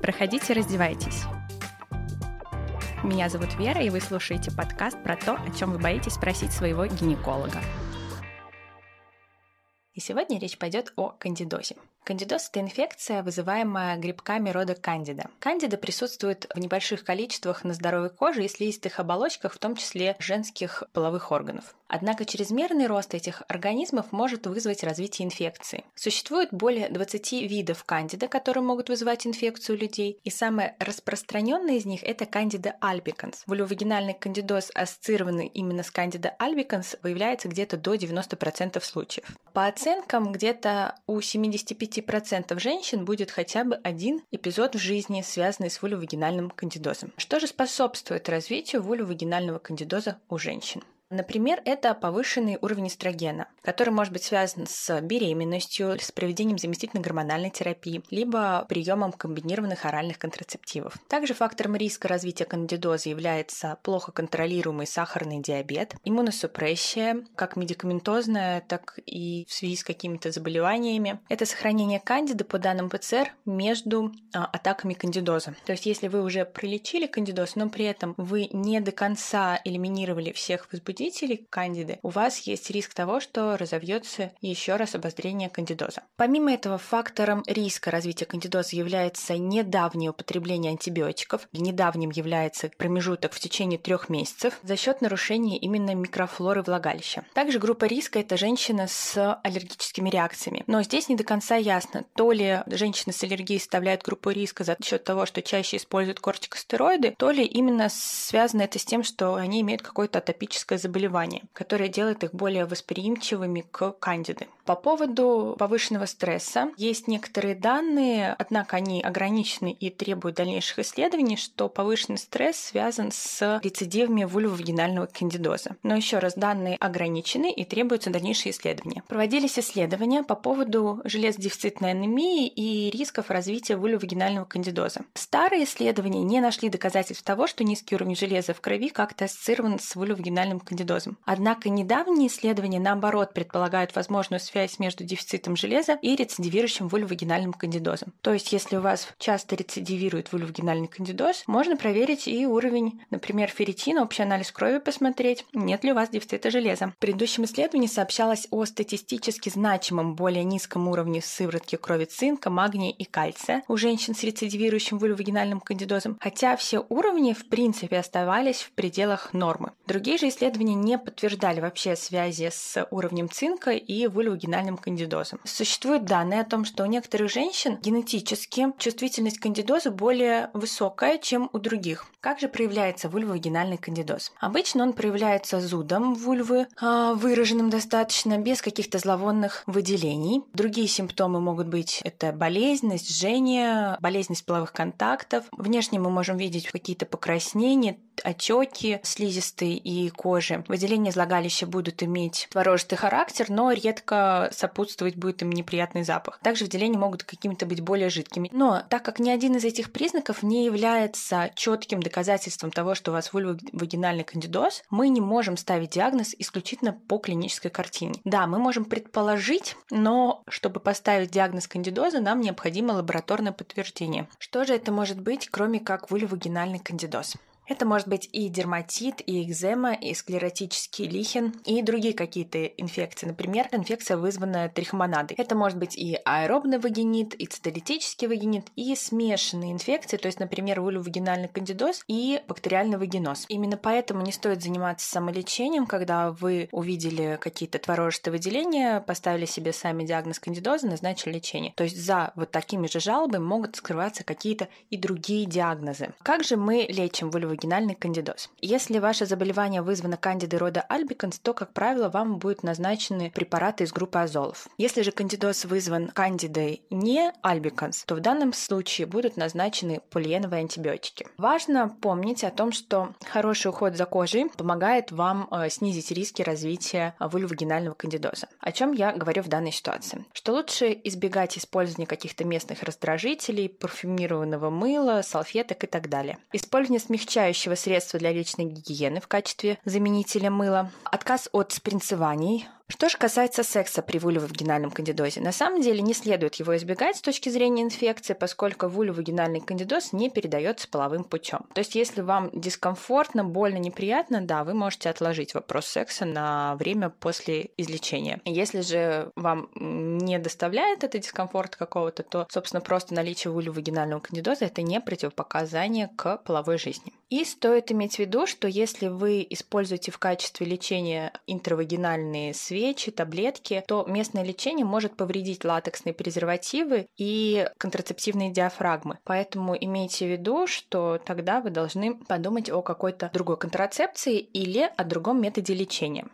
Проходите, раздевайтесь. Меня зовут Вера, и вы слушаете подкаст про то, о чем вы боитесь спросить своего гинеколога. И сегодня речь пойдет о кандидозе. Кандидоз – это инфекция, вызываемая грибками рода кандида. Кандида присутствует в небольших количествах на здоровой коже и слизистых оболочках, в том числе женских половых органов. Однако чрезмерный рост этих организмов может вызвать развитие инфекции. Существует более 20 видов кандида, которые могут вызывать инфекцию людей, и самое распространенное из них – это кандида альбиканс. Вульвовагинальный кандидоз, ассоциированный именно с кандида альбиканс, выявляется где-то до 90% случаев. По оценкам, где-то у 75 5% женщин будет хотя бы один эпизод в жизни, связанный с вульвовагинальным кандидозом. Что же способствует развитию вульвовагинального кандидоза у женщин? Например, это повышенный уровень эстрогена, который может быть связан с беременностью, с проведением заместительной гормональной терапии, либо приемом комбинированных оральных контрацептивов. Также фактором риска развития кандидоза является плохо контролируемый сахарный диабет, иммуносупрессия, как медикаментозная, так и в связи с какими-то заболеваниями. Это сохранение кандида по данным ПЦР между а, атаками кандидоза. То есть, если вы уже пролечили кандидоз, но при этом вы не до конца элиминировали всех возбудителей, возбудителей кандиды, у вас есть риск того, что разовьется еще раз обострение кандидоза. Помимо этого, фактором риска развития кандидоза является недавнее употребление антибиотиков. Недавним является промежуток в течение трех месяцев за счет нарушения именно микрофлоры влагалища. Также группа риска – это женщина с аллергическими реакциями. Но здесь не до конца ясно, то ли женщины с аллергией составляют группу риска за счет того, что чаще используют кортикостероиды, то ли именно связано это с тем, что они имеют какое-то атопическое заболевание заболевания, которое делает их более восприимчивыми к кандиды. По поводу повышенного стресса есть некоторые данные, однако они ограничены и требуют дальнейших исследований, что повышенный стресс связан с рецидивами вульвовагинального кандидоза. Но еще раз, данные ограничены и требуются дальнейшие исследования. Проводились исследования по поводу железодефицитной анемии и рисков развития вульвовагинального кандидоза. Старые исследования не нашли доказательств того, что низкий уровень железа в крови как-то ассоциирован с вульвовагинальным кандидозом. Однако недавние исследования, наоборот, предполагают возможную связь между дефицитом железа и рецидивирующим вульвагинальным кандидозом. То есть, если у вас часто рецидивирует вульвагинальный кандидоз, можно проверить и уровень, например, ферритина, общий анализ крови посмотреть, нет ли у вас дефицита железа. В предыдущем исследовании сообщалось о статистически значимом более низком уровне сыворотки крови цинка, магния и кальция у женщин с рецидивирующим вульвагинальным кандидозом, хотя все уровни в принципе оставались в пределах нормы. Другие же исследования не подтверждали вообще связи с уровнем цинка и вульвагинальным вагинальным кандидозом. Существуют данные о том, что у некоторых женщин генетически чувствительность кандидоза более высокая, чем у других. Как же проявляется вульвовагинальный кандидоз? Обычно он проявляется зудом вульвы, а, выраженным достаточно, без каких-то зловонных выделений. Другие симптомы могут быть это болезненность, жжение, болезненность половых контактов. Внешне мы можем видеть какие-то покраснения, отеки слизистой и кожи. Выделения из влагалища будут иметь творожистый характер, но редко сопутствовать будет им неприятный запах. Также выделения могут какими-то быть более жидкими. Но так как ни один из этих признаков не является четким доказательством того, что у вас вульвовагинальный кандидоз, мы не можем ставить диагноз исключительно по клинической картине. Да, мы можем предположить, но чтобы поставить диагноз кандидоза, нам необходимо лабораторное подтверждение. Что же это может быть, кроме как вульвовагинальный кандидоз? Это может быть и дерматит, и экзема, и склеротический лихин, и другие какие-то инфекции. Например, инфекция, вызванная трихомонадой. Это может быть и аэробный вагинит, и цитолитический вагинит, и смешанные инфекции, то есть, например, вульвовагинальный кандидоз и бактериальный вагиноз. Именно поэтому не стоит заниматься самолечением, когда вы увидели какие-то творожистые выделения, поставили себе сами диагноз кандидоза, назначили лечение. То есть за вот такими же жалобами могут скрываться какие-то и другие диагнозы. Как же мы лечим вульвовагинальный вагинальный кандидоз. Если ваше заболевание вызвано кандидой рода альбиканс, то, как правило, вам будут назначены препараты из группы азолов. Если же кандидоз вызван кандидой не альбиканс, то в данном случае будут назначены полиеновые антибиотики. Важно помнить о том, что хороший уход за кожей помогает вам э, снизить риски развития вульвагинального кандидоза. О чем я говорю в данной ситуации? Что лучше избегать использования каких-то местных раздражителей, парфюмированного мыла, салфеток и так далее. Использование смягчающих очищающего средства для личной гигиены в качестве заменителя мыла, отказ от спринцеваний, Что же касается секса при вульвовагинальном кандидозе, на самом деле не следует его избегать с точки зрения инфекции, поскольку вульвовагинальный кандидоз не передается половым путем. То есть, если вам дискомфортно, больно, неприятно, да, вы можете отложить вопрос секса на время после излечения. Если же вам не доставляет это дискомфорт какого-то, то, собственно, просто наличие вульвовагинального кандидоза это не противопоказание к половой жизни. И стоит иметь в виду, что если вы используете в качестве лечения интравагинальные свечи, таблетки, то местное лечение может повредить латексные презервативы и контрацептивные диафрагмы. Поэтому имейте в виду, что тогда вы должны подумать о какой-то другой контрацепции или о другом методе лечения.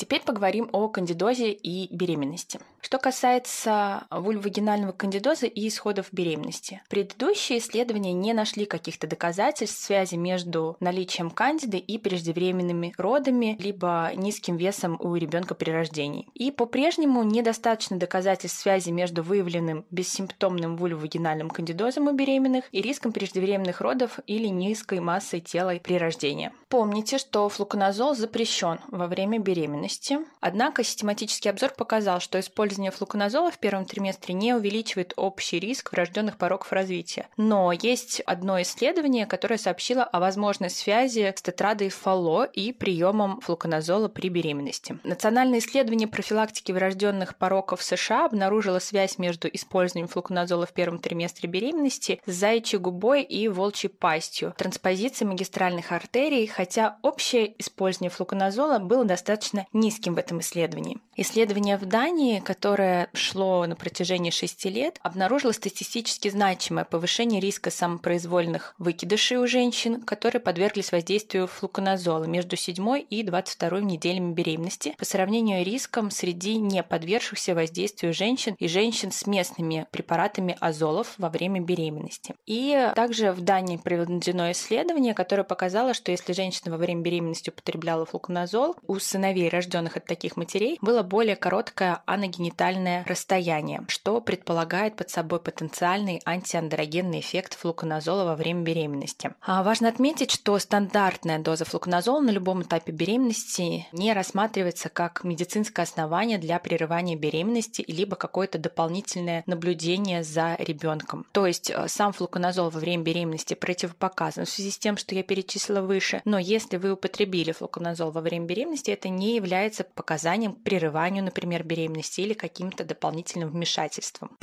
Теперь поговорим о кандидозе и беременности. Что касается вульвагинального кандидоза и исходов беременности. Предыдущие исследования не нашли каких-то доказательств связи между наличием кандиды и преждевременными родами, либо низким весом у ребенка при рождении. И по-прежнему недостаточно доказательств связи между выявленным бессимптомным вульвагинальным кандидозом у беременных и риском преждевременных родов или низкой массой тела при рождении. Помните, что флуконазол запрещен во время беременности беременности. Однако систематический обзор показал, что использование флуконазола в первом триместре не увеличивает общий риск врожденных пороков развития. Но есть одно исследование, которое сообщило о возможной связи с тетрадой фало и приемом флуконазола при беременности. Национальное исследование профилактики врожденных пороков США обнаружило связь между использованием флуконазола в первом триместре беременности с заячьей губой и волчьей пастью, транспозицией магистральных артерий, хотя общее использование флуконазола было достаточно низким в этом исследовании. Исследование в Дании, которое шло на протяжении шести лет, обнаружило статистически значимое повышение риска самопроизвольных выкидышей у женщин, которые подверглись воздействию флуконазола между 7 и 22 неделями беременности по сравнению с риском среди не подвергшихся воздействию женщин и женщин с местными препаратами азолов во время беременности. И также в Дании проведено исследование, которое показало, что если женщина во время беременности употребляла флуконазол, у сыновей рожденных от таких матерей, было более короткое аногенитальное расстояние, что предполагает под собой потенциальный антиандрогенный эффект флуконазола во время беременности. А важно отметить, что стандартная доза флуконазола на любом этапе беременности не рассматривается как медицинское основание для прерывания беременности либо какое-то дополнительное наблюдение за ребенком. То есть э, сам флуконазол во время беременности противопоказан в связи с тем, что я перечислила выше, но если вы употребили флуконазол во время беременности, это не является является показанием к прерыванию, например, беременности или каким-то дополнительным вмешательством.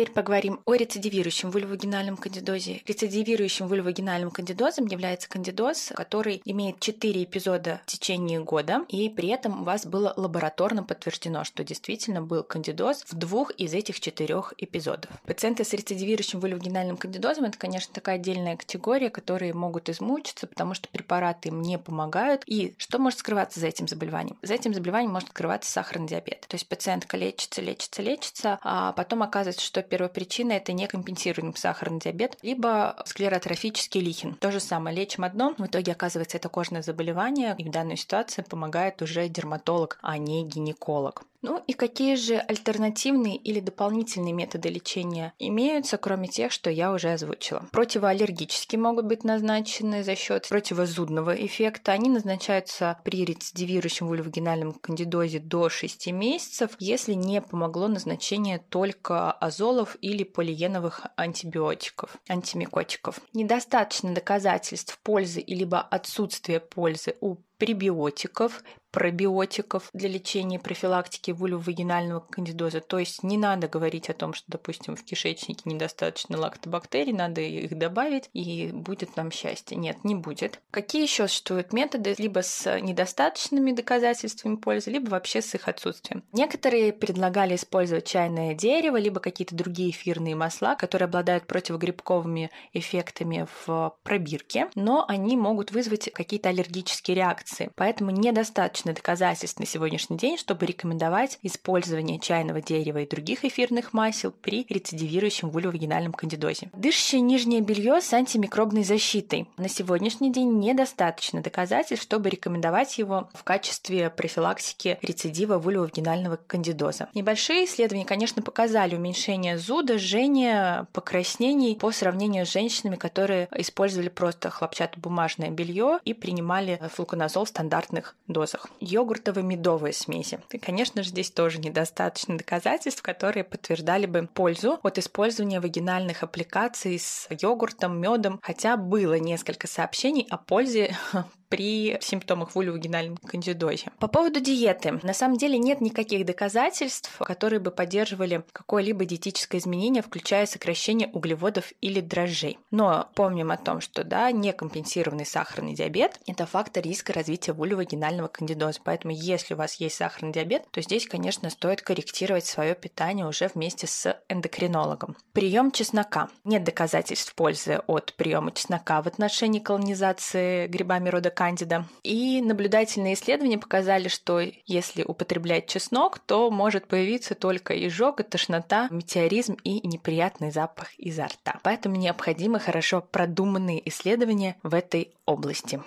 Теперь поговорим о рецидивирующем вульвогенальном кандидозе. Рецидивирующим вульвогенальным кандидозом является кандидоз, который имеет 4 эпизода в течение года, и при этом у вас было лабораторно подтверждено, что действительно был кандидоз в двух из этих четырех эпизодов. Пациенты с рецидивирующим вульвогенальным кандидозом это, конечно, такая отдельная категория, которые могут измучиться, потому что препараты им не помогают. И что может скрываться за этим заболеванием? За этим заболеванием может скрываться сахарный диабет. То есть пациентка лечится, лечится, лечится, а потом оказывается, что первопричина это некомпенсируемый сахарный диабет, либо склеротрофический лихин. То же самое, лечим одно, в итоге оказывается это кожное заболевание, и в данной ситуации помогает уже дерматолог, а не гинеколог. Ну и какие же альтернативные или дополнительные методы лечения имеются, кроме тех, что я уже озвучила? Противоаллергические могут быть назначены за счет противозудного эффекта. Они назначаются при рецидивирующем вульвагинальном кандидозе до 6 месяцев, если не помогло назначение только азолов или полиеновых антибиотиков, антимикотиков. Недостаточно доказательств пользы либо отсутствия пользы у пребиотиков, пробиотиков для лечения и профилактики вульвовагинального кандидоза. То есть не надо говорить о том, что, допустим, в кишечнике недостаточно лактобактерий, надо их добавить, и будет нам счастье. Нет, не будет. Какие еще существуют методы либо с недостаточными доказательствами пользы, либо вообще с их отсутствием? Некоторые предлагали использовать чайное дерево, либо какие-то другие эфирные масла, которые обладают противогрибковыми эффектами в пробирке, но они могут вызвать какие-то аллергические реакции инфекции. Поэтому недостаточно доказательств на сегодняшний день, чтобы рекомендовать использование чайного дерева и других эфирных масел при рецидивирующем вульвовагинальном кандидозе. Дышащее нижнее белье с антимикробной защитой. На сегодняшний день недостаточно доказательств, чтобы рекомендовать его в качестве профилактики рецидива вульвовагинального кандидоза. Небольшие исследования, конечно, показали уменьшение зуда, жжения, покраснений по сравнению с женщинами, которые использовали просто хлопчатобумажное белье и принимали флуконазол в стандартных дозах. Йогуртово-медовые смеси. И, конечно же, здесь тоже недостаточно доказательств, которые подтверждали бы пользу от использования вагинальных аппликаций с йогуртом, медом, хотя было несколько сообщений о пользе при симптомах вульвогенальном кандидозе. По поводу диеты. На самом деле нет никаких доказательств, которые бы поддерживали какое-либо диетическое изменение, включая сокращение углеводов или дрожжей. Но помним о том, что да, некомпенсированный сахарный диабет – это фактор риска развития вульвогенального кандидоза. Поэтому если у вас есть сахарный диабет, то здесь, конечно, стоит корректировать свое питание уже вместе с эндокринологом. Прием чеснока. Нет доказательств пользы от приема чеснока в отношении колонизации грибами рода кандида. И наблюдательные исследования показали, что если употреблять чеснок, то может появиться только изжога, тошнота, метеоризм и неприятный запах изо рта. Поэтому необходимы хорошо продуманные исследования в этой области.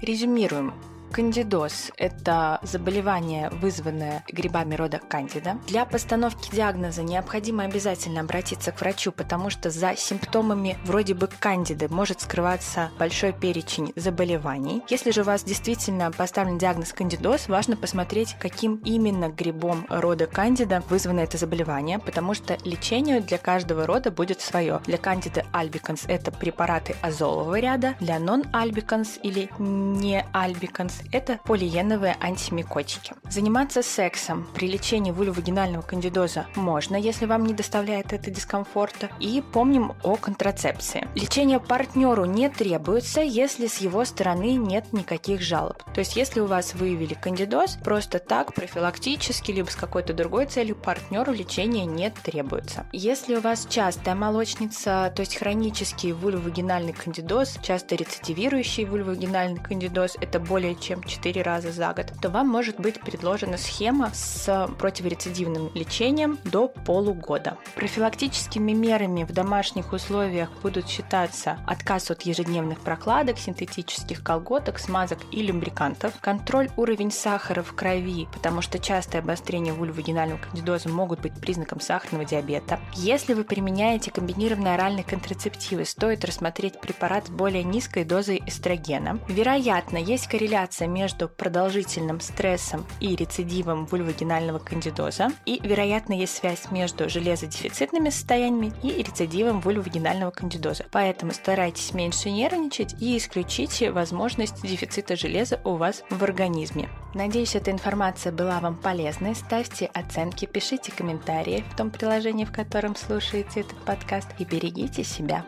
Резюмируем. Кандидоз – это заболевание, вызванное грибами рода кандида. Для постановки диагноза необходимо обязательно обратиться к врачу, потому что за симптомами вроде бы кандиды может скрываться большой перечень заболеваний. Если же у вас действительно поставлен диагноз кандидоз, важно посмотреть, каким именно грибом рода кандида вызвано это заболевание, потому что лечение для каждого рода будет свое. Для кандида альбиканс это препараты азолового ряда, для нон-альбиканс или не это полиеновые антимикотики. Заниматься сексом при лечении вульвогенального кандидоза можно, если вам не доставляет это дискомфорта. И помним о контрацепции. Лечение партнеру не требуется, если с его стороны нет никаких жалоб. То есть, если у вас выявили кандидоз, просто так, профилактически, либо с какой-то другой целью, партнеру лечение не требуется. Если у вас частая молочница, то есть хронический вульвогенальный кандидоз, часто рецидивирующий вульвогенальный кандидоз, это более чем чем 4 раза за год, то вам может быть предложена схема с противорецидивным лечением до полугода. Профилактическими мерами в домашних условиях будут считаться отказ от ежедневных прокладок, синтетических колготок, смазок и люмбрикантов, контроль уровень сахара в крови, потому что частое обострение вульвогенального кандидоза могут быть признаком сахарного диабета. Если вы применяете комбинированные оральные контрацептивы, стоит рассмотреть препарат с более низкой дозой эстрогена. Вероятно, есть корреляция корреляция между продолжительным стрессом и рецидивом вульвогенального кандидоза, и, вероятно, есть связь между железодефицитными состояниями и рецидивом вульвогенального кандидоза. Поэтому старайтесь меньше нервничать и исключите возможность дефицита железа у вас в организме. Надеюсь, эта информация была вам полезной. Ставьте оценки, пишите комментарии в том приложении, в котором слушаете этот подкаст и берегите себя.